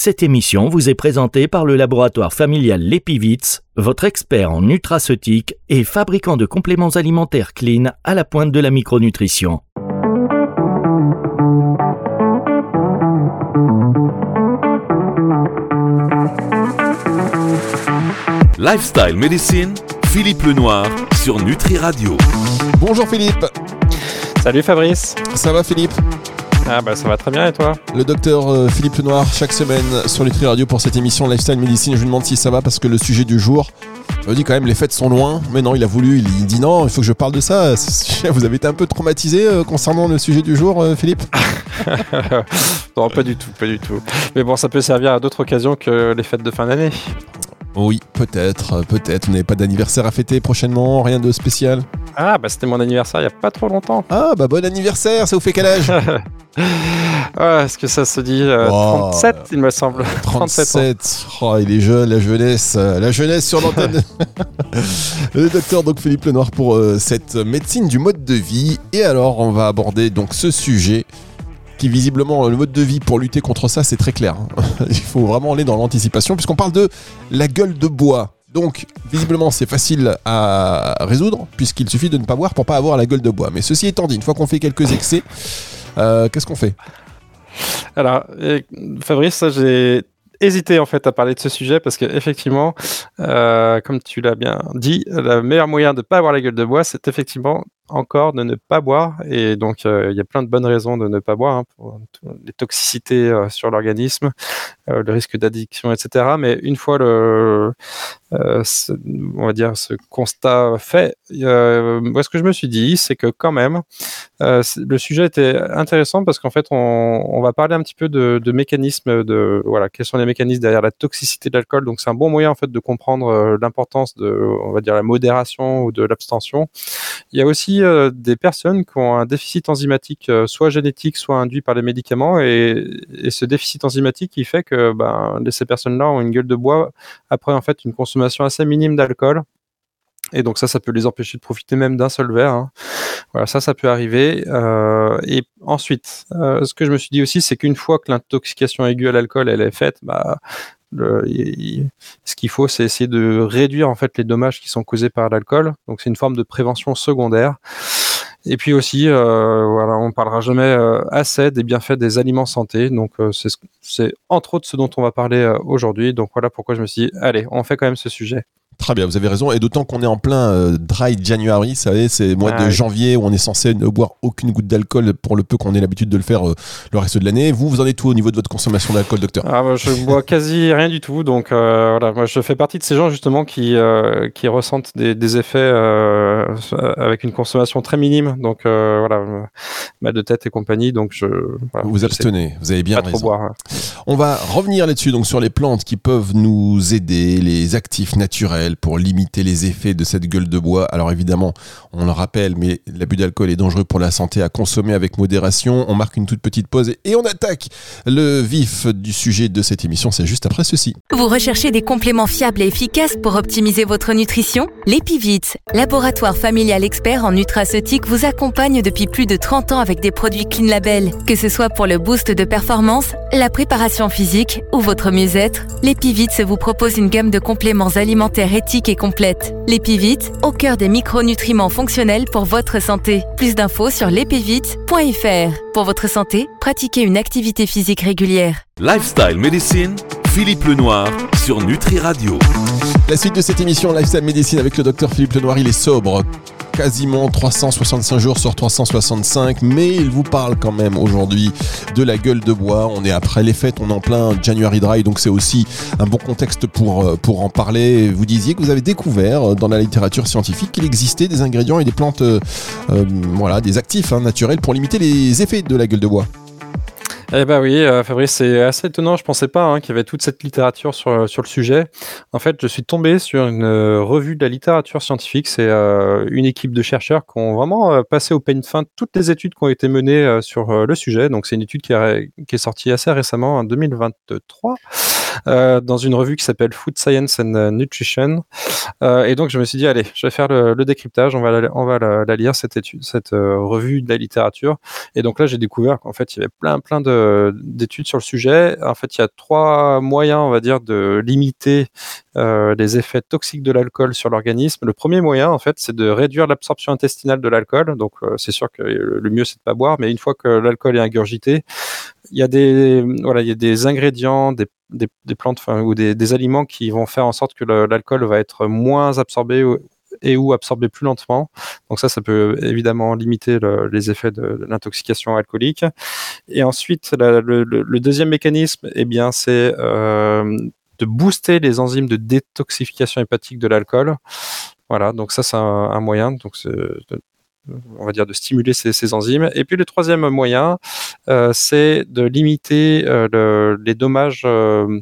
Cette émission vous est présentée par le laboratoire familial Lepivitz, votre expert en nutraceutique et fabricant de compléments alimentaires clean à la pointe de la micronutrition. Lifestyle Medicine, Philippe Lenoir sur Nutri Radio. Bonjour Philippe. Salut Fabrice. Ça va Philippe? Ah bah ça va très bien et toi Le docteur euh, Philippe Lenoir chaque semaine sur Nutri Radio pour cette émission Lifestyle Medicine. Je lui demande si ça va parce que le sujet du jour, me dit quand même les fêtes sont loin, mais non il a voulu, il, dit non, il faut que je parle de ça. Vous avez été un peu traumatisé euh, concernant le sujet du jour euh, Philippe? Non pas du tout, pas du tout. Mais bon ça peut servir à d'autres occasions que les fêtes de fin d'année. Oui, peut-être, peut-être. Vous n'avez pas d'anniversaire à fêter prochainement, rien de spécial? Ah, bah c'était mon anniversaire il n'y a pas trop longtemps. Ah, bah bon anniversaire, ça vous fait quel âge? Ah, Est-ce que ça se dit 37, il me semble 37, oh, il est jeune, la jeunesse, euh, la jeunesse sur l'antenne. Le docteur donc Philippe Lenoir pour euh, cette médecine du mode de vie. Et alors, on va aborder donc ce sujet qui visiblement le mode de vie pour lutter contre ça, c'est très clair. Hein. Il faut vraiment aller dans l'anticipation puisqu'on parle de la gueule de bois. Donc, visiblement, c'est facile à résoudre, puisqu'il suffit de ne pas boire pour pas avoir la gueule de bois. Mais ceci étant dit, une fois qu'on fait quelques excès, euh, qu'est-ce qu'on fait? Alors, Fabrice, j'ai hésité en fait à parler de ce sujet parce qu'effectivement, euh, comme tu l'as bien dit, le meilleur moyen de ne pas avoir la gueule de bois, c'est effectivement encore de ne pas boire. Et donc, euh, il y a plein de bonnes raisons de ne pas boire, hein, pour les toxicités euh, sur l'organisme, euh, le risque d'addiction, etc. Mais une fois le, ce, on va dire, ce constat fait, moi, ce que je me suis dit, c'est que quand même, le sujet était intéressant parce qu'en fait, on, va parler un petit peu de, mécanismes, de voilà, quels sont les mécanismes derrière la toxicité de l'alcool. Donc, c'est un bon moyen en fait de comprendre l'importance de, on va dire, la modération ou de l'abstention. Il y a aussi euh, des personnes qui ont un déficit enzymatique, euh, soit génétique, soit induit par les médicaments, et, ce déficit enzymatique, il fait que ben, ces personnes-là ont une gueule de bois après en fait une consommation assez minime d'alcool. Et donc ça, ça peut les empêcher de profiter même d'un seul verre. Hein. Voilà, ça, ça peut arriver. Euh, et ensuite, ce que je me suis dit aussi, c'est qu'une fois que l'intoxication aiguë à l'alcool elle est faite, bah, ce qu'il faut, c'est essayer de réduire en fait les dommages qui sont causés par l'alcool. Donc c'est une forme de prévention secondaire. Et puis aussi, euh, voilà, on parlera jamais euh, assez des bienfaits des aliments santé. Donc euh, c'est entre autres ce dont on va parler aujourd'hui. Donc voilà pourquoi je me suis dit, allez, on fait quand même ce sujet. Très bien, vous avez raison. Et d'autant qu'on est en plein euh, dry January, vous savez, c'est mois de janvier où on est censé ne boire aucune goutte d'alcool pour le peu qu'on ait l'habitude de le faire euh, le reste de l'année. Vous, vous en êtes tout au niveau de votre consommation d'alcool, docteur ah, moi, Je bois quasi rien du tout. Donc euh, voilà, moi je fais partie de ces gens justement qui, qui ressentent des, effets avec une consommation très minime. Donc voilà, mal de tête et compagnie. Donc je. vous vous abstenez, vous avez bien pas raison. Trop boire, On va revenir là-dessus, donc sur les plantes qui peuvent nous aider, les actifs naturels pour limiter les effets de cette gueule de bois. Alors évidemment, on le rappelle, mais l'abus d'alcool est dangereux pour la santé à consommer avec modération. On marque une toute petite pause et on attaque le vif du sujet de cette émission. C'est juste après ceci. Vous recherchez des compléments fiables et efficaces pour optimiser votre nutrition? L'Epivit, laboratoire familial expert en nutraceutique, vous accompagne depuis plus de 30 ans avec des produits Clean Label. Que ce soit pour le boost de performance, la préparation physique ou votre mieux-être, l'Epivit vous propose une gamme de compléments alimentaires éthiques et complètes. L'Epivit, au cœur des micronutriments fonctionnels pour votre santé. Plus d'infos sur l'epivit.fr. Pour votre santé, pratiquez une activité physique régulière. Lifestyle Medicine, Philippe Lenoir sur Nutri Radio. La suite de cette émission Lifestyle Medicine avec le docteur Philippe Lenoir, il est sobre quasiment 365 jours sur 365, mais il vous parle quand même aujourd'hui de la gueule de bois. On est après les fêtes, on est en plein January Dry, donc c'est aussi un bon contexte pour, euh, en parler. Vous disiez que vous avez découvert euh, dans la littérature scientifique qu'il existait des ingrédients et des plantes, euh, voilà, des actifs hein, naturels pour limiter les effets de la gueule de bois. Eh ben oui, euh, Fabrice, c'est assez étonnant. Je pensais pas hein, qu'il y avait toute cette littérature sur, sur le sujet. En fait, je suis tombé sur une euh, revue de la littérature scientifique. C'est euh, une équipe de chercheurs qui ont vraiment passé au peigne fin toutes les études qui ont été menées sur le sujet. Donc, c'est une étude qui, est sortie assez récemment, en 2023. Euh, dans une revue qui s'appelle Food Science and Nutrition. Euh, et donc je me suis dit allez, je vais faire le, décryptage, on va la, on va la, lire cette étude, cette revue de la littérature. Et donc là j'ai découvert qu'en fait il y avait plein plein d'études sur le sujet. En fait il y a trois moyens on va dire de limiter les effets toxiques de l'alcool sur l'organisme. Le premier moyen en fait c'est de réduire l'absorption intestinale de l'alcool. Donc c'est sûr que le mieux c'est de pas boire, mais une fois que l'alcool est ingurgité, il y a des voilà, il y a des ingrédients, des, des, plantes ou des, aliments qui vont faire en sorte que l'alcool va être moins absorbé et ou absorbé plus lentement. Donc ça, ça peut évidemment limiter les effets de, l'intoxication alcoolique. Et ensuite, le, deuxième mécanisme, eh bien, c'est euh, de booster les enzymes de détoxification hépatique de l'alcool. Voilà, donc ça c'est un, un, moyen. Donc on va dire, de stimuler ces, enzymes. Et puis le troisième moyen, euh, c'est de limiter euh, les dommages. Euh,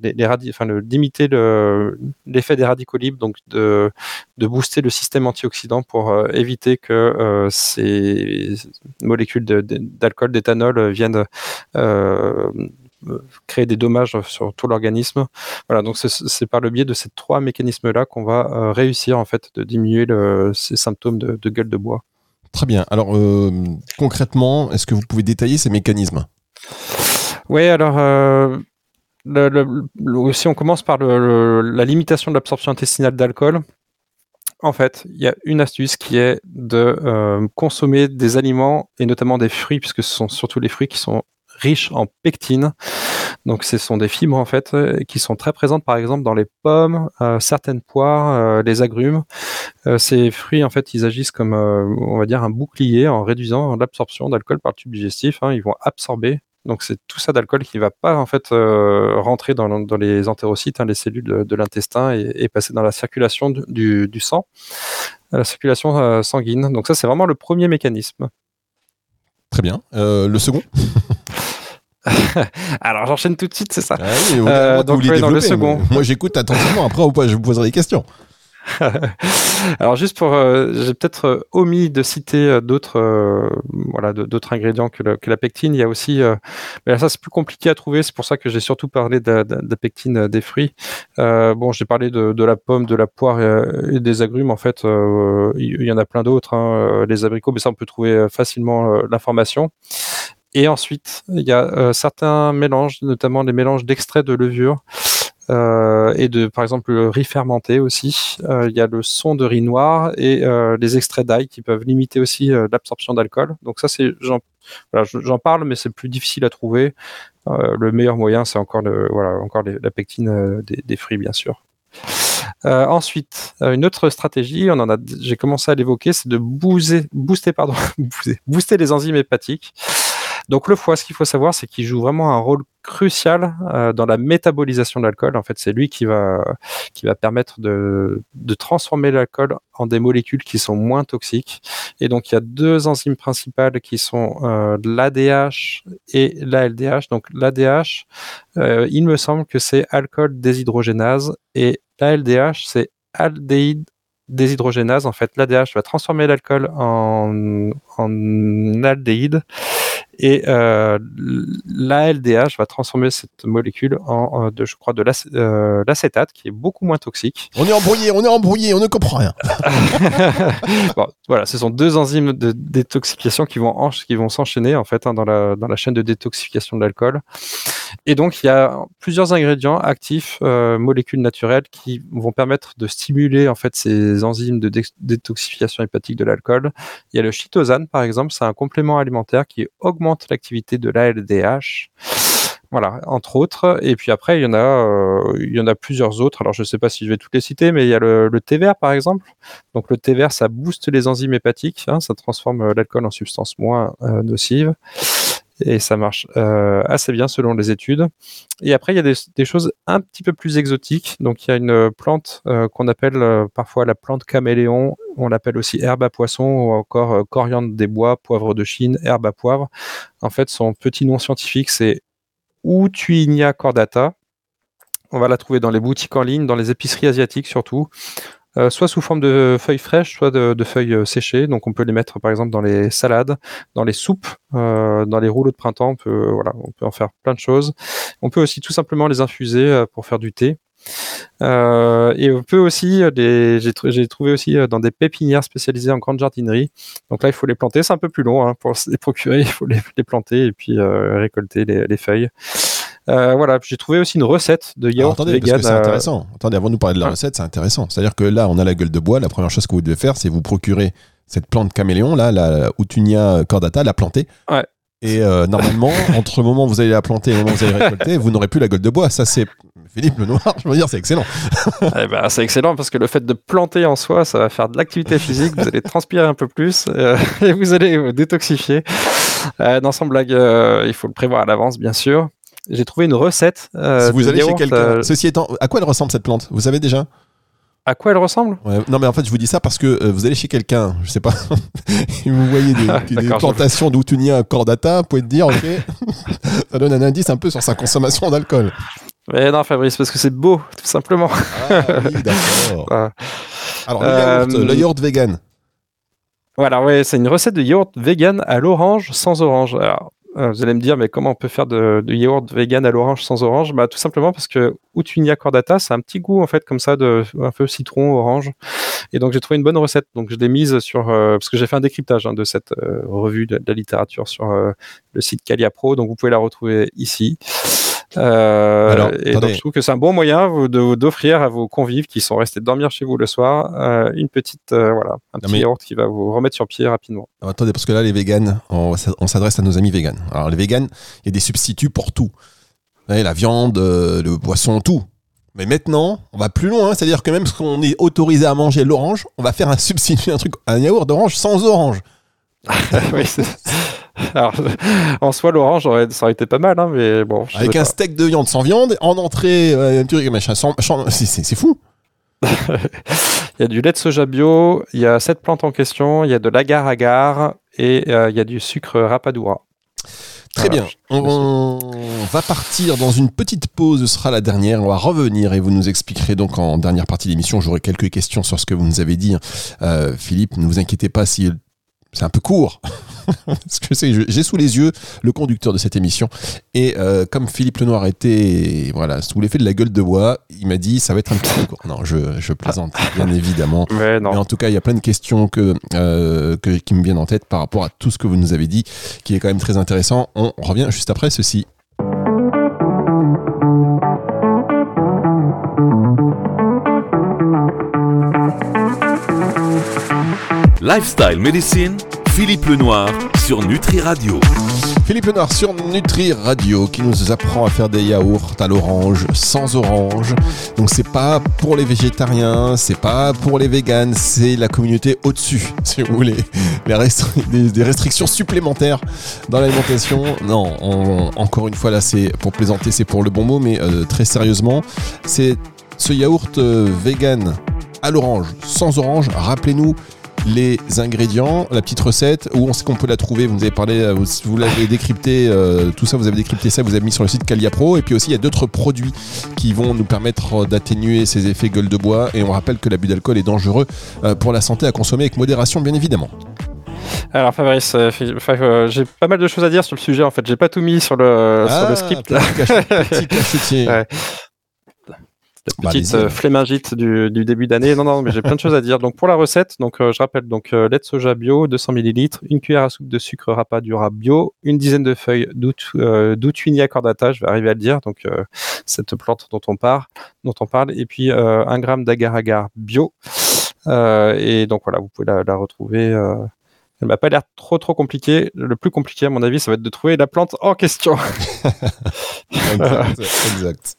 les, enfin, limiter l'effet des radicaux libres, donc de booster le système antioxydant pour éviter que ces molécules d'alcool, d'éthanol viennent créer des dommages sur tout l'organisme. Voilà, donc c'est par le biais de ces trois mécanismes-là qu'on va euh, réussir en fait de diminuer ces symptômes de, gueule de bois. Très bien. Alors euh, concrètement, est-ce que vous pouvez détailler ces mécanismes? Oui, alors euh, si on commence par la limitation de l'absorption intestinale d'alcool, en fait, il y a une astuce qui est de consommer des aliments et notamment des fruits, puisque ce sont surtout les fruits qui sont riches en pectine. Donc ce sont des fibres en fait euh, qui sont très présentes par exemple dans les pommes, euh, certaines poires, euh, les agrumes. ces fruits en fait ils agissent comme on va dire un bouclier en réduisant l'absorption d'alcool par le tube digestif. Hein. ils vont absorber donc c'est tout ça d'alcool qui ne va pas en fait rentrer dans, les entérocytes, hein, les cellules de, l'intestin et, passer dans la circulation du, du sang, la circulation sanguine. Donc ça c'est vraiment le premier mécanisme. Très bien. le second? Alors j'enchaîne tout de suite, c'est ça. Ah euh, donc dans le second. Moi j'écoute attentivement. Après ou pas, je vous poserai des questions. Alors juste pour, euh, j'ai peut-être euh, omis de citer d'autres, voilà, d'autres ingrédients que, la pectine. Il y a aussi, mais ça c'est plus compliqué à trouver. C'est pour ça que j'ai surtout parlé de, la pectine des fruits. bon, j'ai parlé de, la pomme, de la poire et, des agrumes. En fait, il y, en a plein d'autres. Hein. Les abricots, mais ça on peut trouver facilement l'information. Et ensuite, il y a euh, certains mélanges, notamment les mélanges d'extraits de levure euh, et de, par exemple, le riz fermenté aussi. Euh, il y a le son de riz noir et les extraits d'ail qui peuvent limiter aussi l'absorption d'alcool. Donc ça, c'est j'en voilà, parle, mais c'est plus difficile à trouver. le meilleur moyen, c'est encore le, voilà, encore la pectine des, des, fruits, bien sûr. Euh, ensuite, une autre stratégie, on en a, j'ai commencé à l'évoquer, c'est de booster, booster, pardon, booster les enzymes hépatiques. Donc le foie, ce qu'il faut savoir, c'est qu'il joue vraiment un rôle crucial euh, dans la métabolisation de l'alcool. En fait, c'est lui qui va qui va permettre de, de transformer l'alcool en des molécules qui sont moins toxiques. Et donc il y a deux enzymes principales qui sont euh, l'ADH et l'ALDH. Donc l'ADH, euh, il me semble que c'est alcool déshydrogénase et l'ALDH c'est aldéhyde déshydrogénase. En fait, l'ADH va transformer l'alcool en, en aldéhyde et euh, l'ALDH va transformer cette molécule en, de, je crois, de euh, l'acétate, qui est beaucoup moins toxique. On est embrouillé, on est embrouillé, on ne comprend rien. bon, voilà, ce sont deux enzymes de détoxification qui vont, qui vont s'enchaîner en fait hein, dans, la, dans la chaîne de détoxification de l'alcool. Et donc, il y a plusieurs ingrédients actifs, euh, molécules naturelles, qui vont permettre de stimuler en fait ces enzymes de détoxification hépatique de l'alcool. Il y a le chitosane, par exemple, c'est un complément alimentaire qui augmente l'activité de l'ALDH. Voilà, entre autres. Et puis après, il y en a, euh, il y en a plusieurs autres. Alors, je ne sais pas si je vais toutes les citer, mais il y a le, thé vert, par exemple. Donc, le thé vert, ça booste les enzymes hépatiques. Hein, ça transforme euh, l'alcool en substance moins nocive et ça marche euh, assez bien selon les études. Et après, il y a des, choses un petit peu plus exotiques. Donc, il y a une plante euh, qu'on appelle euh, parfois la plante caméléon. On l'appelle aussi herbe à poisson ou encore coriandre des bois, poivre de Chine, herbe à poivre. En fait, son petit nom scientifique, c'est Utuinia cordata. On va la trouver dans les boutiques en ligne, dans les épiceries asiatiques surtout. Euh, soit sous forme de feuilles fraîches, soit de, feuilles euh, séchées. Donc on peut les mettre par exemple dans les salades, dans les soupes, euh, dans les rouleaux de printemps. On peut, voilà, on peut en faire plein de choses. On peut aussi tout simplement les infuser euh, pour faire du thé. Euh, et on peut aussi, j'ai, trouvé aussi dans des pépinières spécialisées en grande jardinerie. Donc là, il faut les planter. C'est un peu plus long hein, pour les procurer. Il faut les, planter et puis euh, récolter les feuilles. Euh, voilà, j'ai trouvé aussi une recette de yaourt attendez, vegan. Parce que c'est intéressant. Attendez, avant de nous parler de la recette, c'est intéressant. C'est-à-dire que là, on a la gueule de bois. La première chose que vous devez faire, c'est vous procurer cette plante caméléon, là, la Utunia cordata, la planter. Ouais. Et euh, normalement, entre le moment où vous allez la planter et le moment où vous allez récolter, vous n'aurez plus la gueule de bois. Ça, c'est Philippe le Noir. Je veux dire, c'est excellent. eh ben, c'est excellent parce que le fait de planter en soi, ça va faire de l'activité physique. Vous allez transpirer un peu plus euh, et vous allez vous détoxifier. Euh, dans son blague, euh, il faut le prévoir à l'avance, bien sûr. J'ai trouvé une recette. Euh, si vous allez yaourt, chez quelqu'un, ceci étant, à quoi elle ressemble cette plante? Vous savez déjà? À quoi elle ressemble? Ouais, Non, mais en fait, je vous dis ça parce que euh, vous allez chez quelqu'un, je sais pas, vous voyez des, des plantations d'Outunia cordata, vous pouvez te dire, ok, ça donne un indice un peu sur sa consommation d'alcool. Mais non, Fabrice, parce que c'est beau, tout simplement. Ah oui, d'accord. Alors, le yaourt, euh, le yaourt vegan. Voilà, ouais, c'est une recette de yaourt vegan à l'orange sans orange. Alors, euh, vous allez me dire, mais comment on peut faire de, de yaourt vegan à l'orange sans orange? Bah, tout simplement parce que Utunia cordata, c'est un petit goût en fait comme ça de un peu citron, orange. Et donc j'ai trouvé une bonne recette. Donc je l'ai mise sur euh, parce que j'ai fait un décryptage hein, de cette euh, revue de, de, la littérature sur euh, le site Calia Pro. Donc vous pouvez la retrouver ici. Euh, Alors, et donc je trouve que c'est un bon moyen d'offrir à vos convives qui sont restés dormir chez vous le soir euh, une petite euh, voilà un petit mais... yaourt qui va vous remettre sur pied rapidement. Alors, attendez parce que là les véganes, on, on s'adresse à nos amis véganes. Alors les véganes, il y a des substituts pour tout. Voyez, la viande, le poisson, tout. Mais maintenant, on va plus loin, c'est-à-dire que même si on est autorisé à manger l'orange, on va faire un substitut, un truc, un yaourt d'orange sans orange. oui, alors, en soi, l'orange, ça aurait été pas mal, hein, mais bon. Avec un pas. steak de viande sans viande, en entrée, euh, c'est fou. il y a du lait de soja bio, il y a cette plante en question, il y a de l'agar-agar et euh, il y a du sucre rapadura. Très bien. On, on, va partir dans une petite pause, ce sera la dernière. On va revenir et vous nous expliquerez donc en dernière partie de l'émission. J'aurai quelques questions sur ce que vous nous avez dit. Euh, Philippe, ne vous inquiétez pas si c'est un peu court. Parce que j'ai sous les yeux le conducteur de cette émission. Et euh, comme Philippe Lenoir était voilà, sous l'effet de la gueule de bois, il m'a dit ça va être un petit peu court. Non, je, je plaisante, bien évidemment. Mais, non. Mais, en tout cas, il y a plein de questions que, euh, que, qui me viennent en tête par rapport à tout ce que vous nous avez dit, qui est quand même très intéressant. On revient juste après ceci. Lifestyle Medicine, Philippe Lenoir sur Nutri Radio. Philippe Lenoir sur Nutri Radio qui nous apprend à faire des yaourts à l'orange sans orange. Donc c'est pas pour les végétariens, c'est pas pour les véganes, c'est la communauté au-dessus, si vous voulez. Des, restrictions supplémentaires dans l'alimentation. Non, on, encore une fois là c'est pour plaisanter, c'est pour le bon mot, mais euh, très sérieusement, c'est ce yaourt euh, vegan à l'orange sans orange. Rappelez-nous les ingrédients, la petite recette, où on sait qu'on peut la trouver. Vous nous avez parlé, vous, vous l'avez décrypté, euh, tout ça, vous avez décrypté ça, vous avez mis sur le site Calia Pro. Et puis aussi, il y a d'autres produits qui vont nous permettre d'atténuer ces effets gueule de bois. Et on rappelle que l'abus d'alcool est dangereux euh, pour la santé à consommer avec modération, bien évidemment. Alors Fabrice, euh, euh, j'ai pas mal de choses à dire sur le sujet. En fait, j'ai pas tout mis sur le, ah, sur le script. Petit ouais. La petite euh, flémingite du, du, début d'année. Non, non, mais j'ai plein de choses à dire. Donc pour la recette, donc euh, je rappelle donc euh, lait de soja bio, 200 ml, une cuillère à soupe de sucre rapadura bio, une dizaine de feuilles d'Utuinia cordata, je vais arriver à le dire, donc cette plante dont on parle, dont on parle, et puis un gramme d'agar-agar bio. et donc voilà, vous pouvez la, la retrouver elle m'a pas l'air trop trop compliqué. Le plus compliqué, à mon avis, ça va être de trouver la plante en question. exact. exact.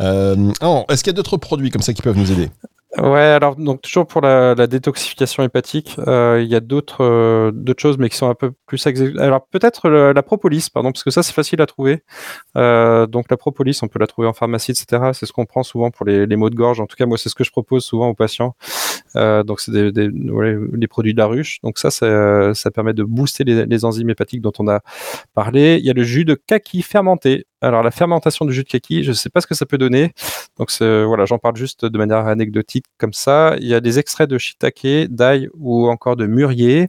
Euh, Est-ce qu'il y a d'autres produits comme ça qui peuvent nous aider? Ouais, alors donc toujours pour la, la détoxification hépatique, euh, il y a d'autres euh, d'autres choses, mais qui sont un peu plus alors peut-être la propolis, pardon, parce que ça c'est facile à trouver. Euh, donc la propolis, on peut la trouver en pharmacie, etc. C'est ce qu'on prend souvent pour les, les maux de gorge. En tout cas, moi c'est ce que je propose souvent aux patients. Donc c'est des, des, les produits de la ruche. Donc ça, ça, ça permet de booster les, les, enzymes hépatiques dont on a parlé. Il y a le jus de kaki fermenté. Alors la fermentation du jus de kaki, je ne sais pas ce que ça peut donner. Donc voilà, j'en parle juste de manière anecdotique comme ça. Il y a des extraits de shiitake, d'ail ou encore de mûrier.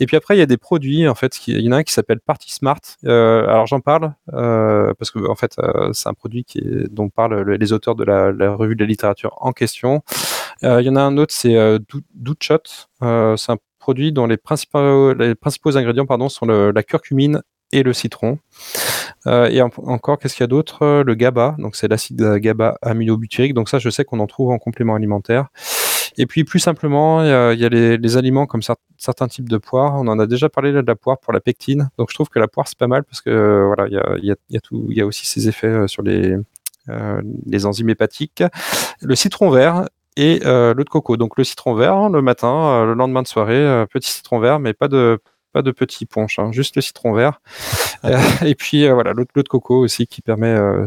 Et puis après, il y a des produits. En fait, il y en a un qui s'appelle Party Smart. Euh, alors j'en parle euh, parce que en fait, euh, c'est un produit qui est, dont parlent les auteurs de la, la, revue de la littérature en question. Il y en a un autre, c'est euh, Doutchot. c'est un produit dont les principaux, ingrédients pardon, sont la curcumine et le citron. Euh, et en, encore, qu'est-ce qu'il y a d'autre? Le GABA, donc c'est l'acide GABA aminobutyrique. Donc ça, je sais qu'on en trouve en complément alimentaire. Et puis plus simplement, il y a, les, aliments comme certains types de poires. On en a déjà parlé là, de la poire pour la pectine. Donc je trouve que la poire c'est pas mal parce que euh, voilà, il y a, aussi ses effets euh, sur euh, les enzymes hépatiques. Le citron vert et euh, l'eau de coco. Donc le citron vert le matin, euh, le lendemain de soirée, petit citron vert, mais pas de pas de petit punch, hein, juste le citron vert. Euh, et puis euh, voilà, l'eau de coco aussi qui permet euh,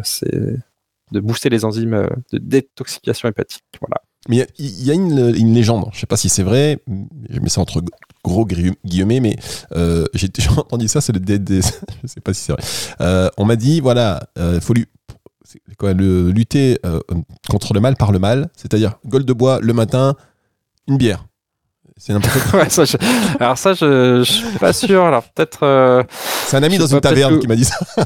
de booster les enzymes de détoxification hépatique. Voilà. Mais il y, a une, une légende, je ne sais pas si c'est vrai, je mets ça entre gros guillemets, mais euh, j'ai toujours entendu ça, c'est le DD, je sais pas si c'est vrai. Euh, on m'a dit, voilà, il faut lui, quoi, le, lutter euh, contre le mal par le mal, c'est-à-dire gueule de bois le matin, une bière. C'est n'importe quoi. ouais, ça, je... Alors ça, je, je suis pas sûr. Alors peut-être. Euh... C'est un ami dans une taverne le... qui m'a dit ça.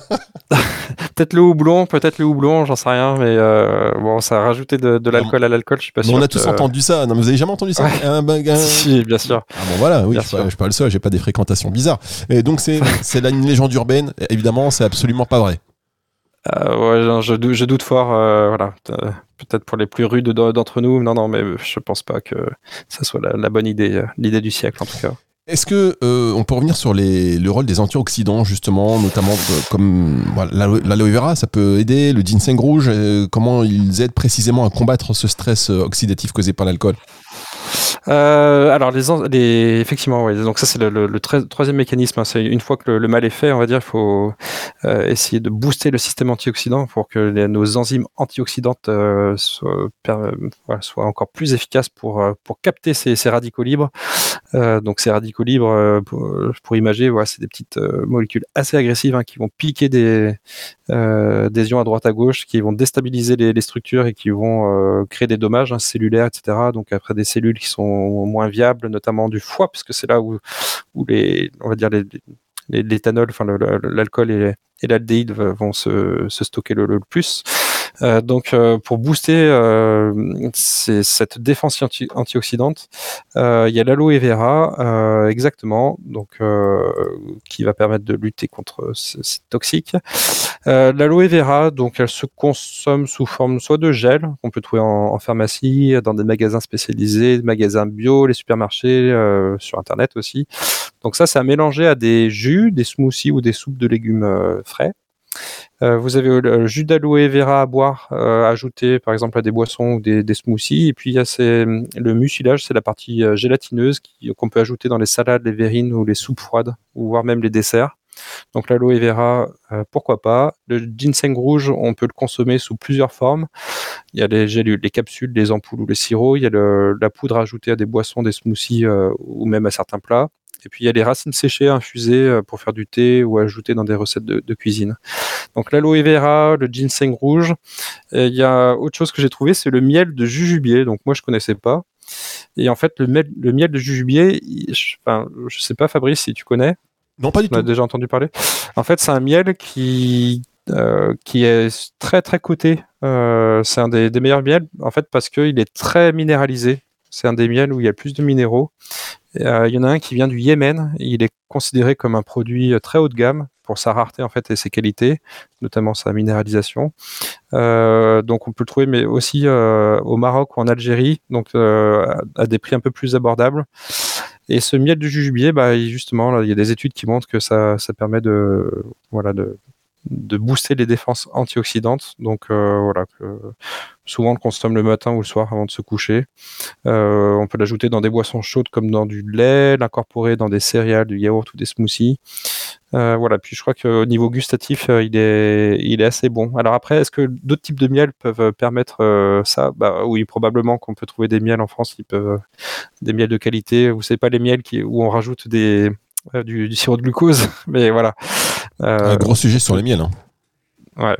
peut-être le houblon, peut-être le houblon, j'en sais rien, mais euh, bon, ça a rajouté de, de l'alcool à l'alcool, je suis pas sûr. on a tous entendu ça. Non, vous avez jamais entendu ça? Ouais. un, un... Si, bien sûr. Ah bon, voilà, oui, je, suis pas, je suis pas le seul, j'ai pas des fréquentations bizarres. Et donc c'est c'est une légende urbaine. Évidemment, c'est absolument pas vrai. Euh, je, doute fort, euh, voilà. Peut-être pour les plus rudes d'entre nous, non, non, mais je pense pas que ça soit la, bonne idée, euh, l'idée du siècle en tout cas. Est-ce que on peut revenir sur le rôle des antioxydants justement, notamment de, comme l'aloe vera, ça peut aider, le ginseng rouge, comment ils aident précisément à combattre ce stress oxydatif causé par l'alcool? Alors les, effectivement. Donc ça c'est le, troisième mécanisme. Hein. C'est une fois que le, mal est fait, on va dire, il faut euh, essayer de booster le système antioxydant pour que nos enzymes antioxydantes euh, soient, encore plus efficaces pour euh, pour capter ces, radicaux libres. Euh, donc ces radicaux libres, pour, voilà, c'est des petites molécules assez agressives hein, qui vont piquer des des ions à droite à gauche, qui vont déstabiliser les, les structures et qui vont créer des dommages hein, cellulaires, etc. Donc après des cellules sont moins viables, notamment du foie, parce que c'est là où, où les, on va dire les, l'éthanol, enfin l'alcool et, et l'aldéhyde vont se, stocker le, plus. Euh, donc, euh, pour booster euh, cette défense anti antioxydante, il y a l'aloe vera, exactement, donc qui va permettre de lutter contre ces toxiques. L'aloe vera, donc, elle se consomme sous forme soit de gel qu'on peut trouver en, pharmacie, dans des magasins spécialisés, des magasins bio, les supermarchés, sur internet aussi. Donc ça, c'est à mélanger à des jus, des smoothies ou des soupes de légumes frais. Euh, vous avez le jus d'aloe vera à boire, euh, ajouté par exemple à des boissons ou des, smoothies. Et puis il y a ces, le mucilage, c'est la partie euh, gélatineuse qu'on peut ajouter dans les salades, les verrines ou les soupes froides, ou voire même les desserts. Donc l'aloe vera, euh, pourquoi pas. Le ginseng rouge, on peut le consommer sous plusieurs formes. Il y a les gélules, les capsules, les ampoules ou les sirops. Il y a la poudre ajoutée à des boissons, des smoothies euh, ou même à certains plats. Et puis il y a les racines séchées infusées euh, pour faire du thé ou ajouter dans des recettes de, cuisine. Donc l'aloe vera, le ginseng rouge. Et il y a autre chose que j'ai trouvé, c'est le miel de jujubier. Donc moi je connaissais pas. Et en fait le miel, le miel de jujubier, je, enfin, je sais pas Fabrice si tu connais. Non pas du On a tout. déjà entendu parler. En fait c'est un miel qui euh, qui est très très coté. Euh, c'est un des, des, meilleurs miels en fait parce qu'il est très minéralisé. C'est un des miels où il y a plus de minéraux. Euh, il y en a un qui vient du Yémen. Il est considéré comme un produit très haut de gamme pour sa rareté en fait et ses qualités, notamment sa minéralisation. Donc on peut le trouver, mais aussi au Maroc ou en Algérie, donc à des prix un peu plus abordables. Et ce miel de jujubier, bah, justement, il y a des études qui montrent que ça, ça permet de, voilà, de, de booster les défenses antioxydantes. Donc euh, voilà, souvent on le consomme le matin ou le soir avant de se coucher. on peut l'ajouter dans des boissons chaudes comme dans du lait, l'incorporer dans des céréales, du yaourt ou des smoothies. voilà, puis je crois qu'au niveau gustatif, il, est, il est assez bon. Alors après, est-ce que d'autres types de miel peuvent permettre ça? Bah, Oui, probablement qu'on peut trouver des miels en France qui peuvent, des miels de qualité. Vous savez pas les miels qui, où on rajoute du, du, sirop de glucose, mais voilà. Un gros sujet sur les miels. Hein. Ouais,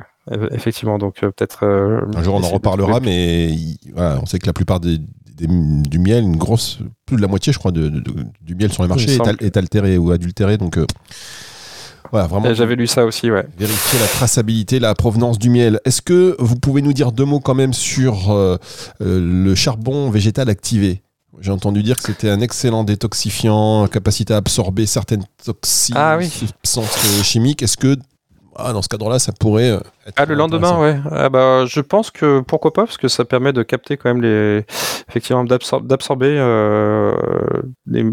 effectivement. Donc euh, peut-être. Euh, un jour on en reparlera, mais on sait que la plupart des, du miel, une grosse, plus de la moitié, je crois, de, du miel sur les marchés est, altéré ou adultéré. Donc euh, voilà, vraiment. J'avais lu ça aussi, ouais. Vérifier la traçabilité, la provenance du miel. Est-ce que vous pouvez nous dire deux mots quand même sur le charbon végétal activé? J'ai entendu dire que c'était un excellent détoxifiant, capacité à absorber certaines toxines, ah, oui. substances chimiques. Est-ce que ah, dans ce cadre-là, ça pourrait euh, être. Ah, le lendemain, ouais. Ah, bah, je pense que pourquoi pas, parce que ça permet de capter quand même les. Effectivement, d'absorber euh, les,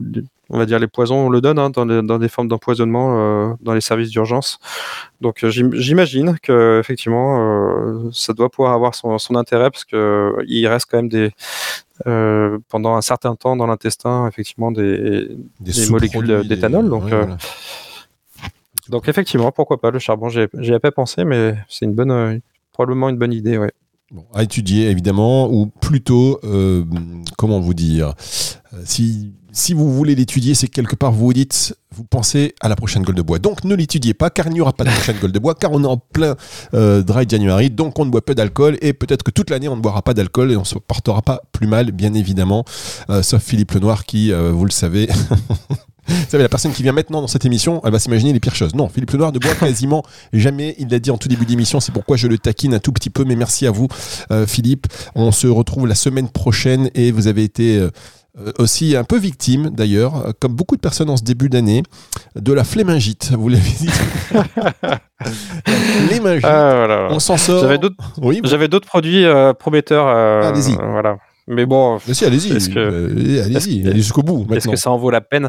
on va dire les poisons, on le donne hein, dans, dans, des formes d'empoisonnement euh, dans les services d'urgence. Donc j'imagine que effectivement ça doit pouvoir avoir son, son intérêt parce que il reste quand même des pendant un certain temps dans l'intestin effectivement des, des, molécules d'éthanol. Donc donc effectivement, pourquoi pas le charbon? J'y ai pas pensé, mais c'est une bonne, euh, probablement une bonne idée, ouais. à étudier évidemment, ou plutôt, euh, comment vous dire, euh, si, si vous voulez l'étudier, c'est quelque part vous vous dites, vous pensez à la prochaine gueule de bois. Donc ne l'étudiez pas, car il n'y aura pas de prochaine gueule de bois, car on est en plein dry January, donc on ne boit pas d'alcool, et peut-être que toute l'année on ne boira pas d'alcool et on ne se portera pas plus mal, bien évidemment, sauf Philippe Lenoir qui, vous le savez, Vous la personne qui vient maintenant dans cette émission, elle va s'imaginer les pires choses. Non, Philippe Lenoir ne boit quasiment jamais. Il l'a dit en tout début d'émission, c'est pourquoi je le taquine un tout petit peu. Mais merci à vous, euh, Philippe. On se retrouve la semaine prochaine et vous avez été. Euh, aussi un peu victime d'ailleurs, comme beaucoup de personnes en ce début d'année, de la flémingite. Vous l'avez dit. flémingite. Ah, On s'en sort. J'avais d'autres, oui, j'avais d'autres produits euh, prometteurs. Allez-y. Voilà. Mais bon. Mais si, allez-y. Que... Allez-y, allez jusqu'au bout. Est-ce que ça en vaut la peine?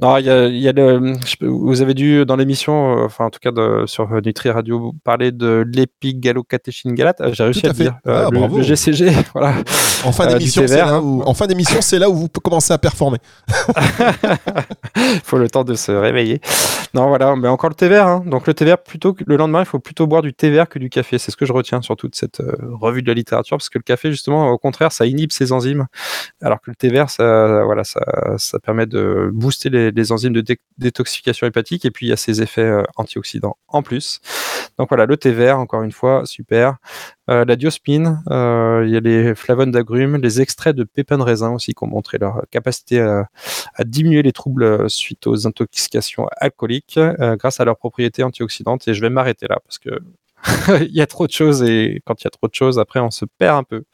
Non, il y a, y a le, vous avez dû dans l'émission, euh, enfin en tout cas de, sur Nutri Radio, parler de l'épigalocatéchine galate. Euh, j'ai réussi à, le dire. Euh, ah, le, le, GCG, voilà. En fin d'émission, c'est là, où, en fin d'émission, c'est là où vous commencez à performer. il faut le temps de se réveiller. Non, voilà, mais encore le thé vert. Hein. Donc le thé vert, plutôt que, le lendemain, il faut plutôt boire du thé vert que du café. C'est ce que je retiens sur toute cette revue de la littérature, parce que le café, justement, au contraire, ça inhibe ces enzymes, alors que le thé vert, ça, voilà, ça, ça permet de booster les, enzymes de détoxification hépatique, et puis il y a ces effets euh, antioxydants en plus. Donc voilà, le thé vert, encore une fois, super. Euh, la diospine, euh, il y a les flavones d'agrumes, les extraits de pépins de raisin aussi qui ont montré leur capacité à, diminuer les troubles suite aux intoxications alcooliques grâce à leurs propriétés antioxydantes. Et je vais m'arrêter là parce que il y a trop de choses et quand il y a trop de choses, après on se perd un peu.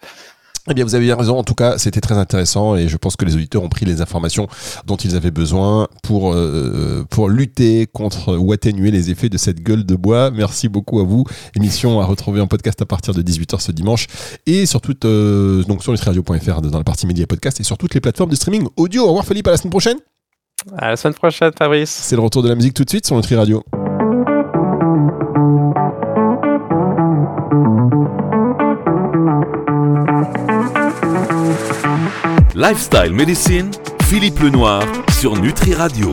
Eh bien, vous avez raison. En tout cas, c'était très intéressant et je pense que les auditeurs ont pris les informations dont ils avaient besoin pour, euh, pour lutter contre ou atténuer les effets de cette gueule de bois. Merci beaucoup à vous. Émission à retrouver en podcast à partir de 18h ce dimanche et sur toute, euh, donc sur nutriradio.fr dans la partie médias podcast et sur toutes les plateformes de streaming audio. Au revoir Philippe, à la semaine prochaine. À la semaine prochaine, Fabrice. C'est le retour de la musique tout de suite sur Nutri Radio. Lifestyle Medicine, Philippe Lenoir sur Nutri Radio.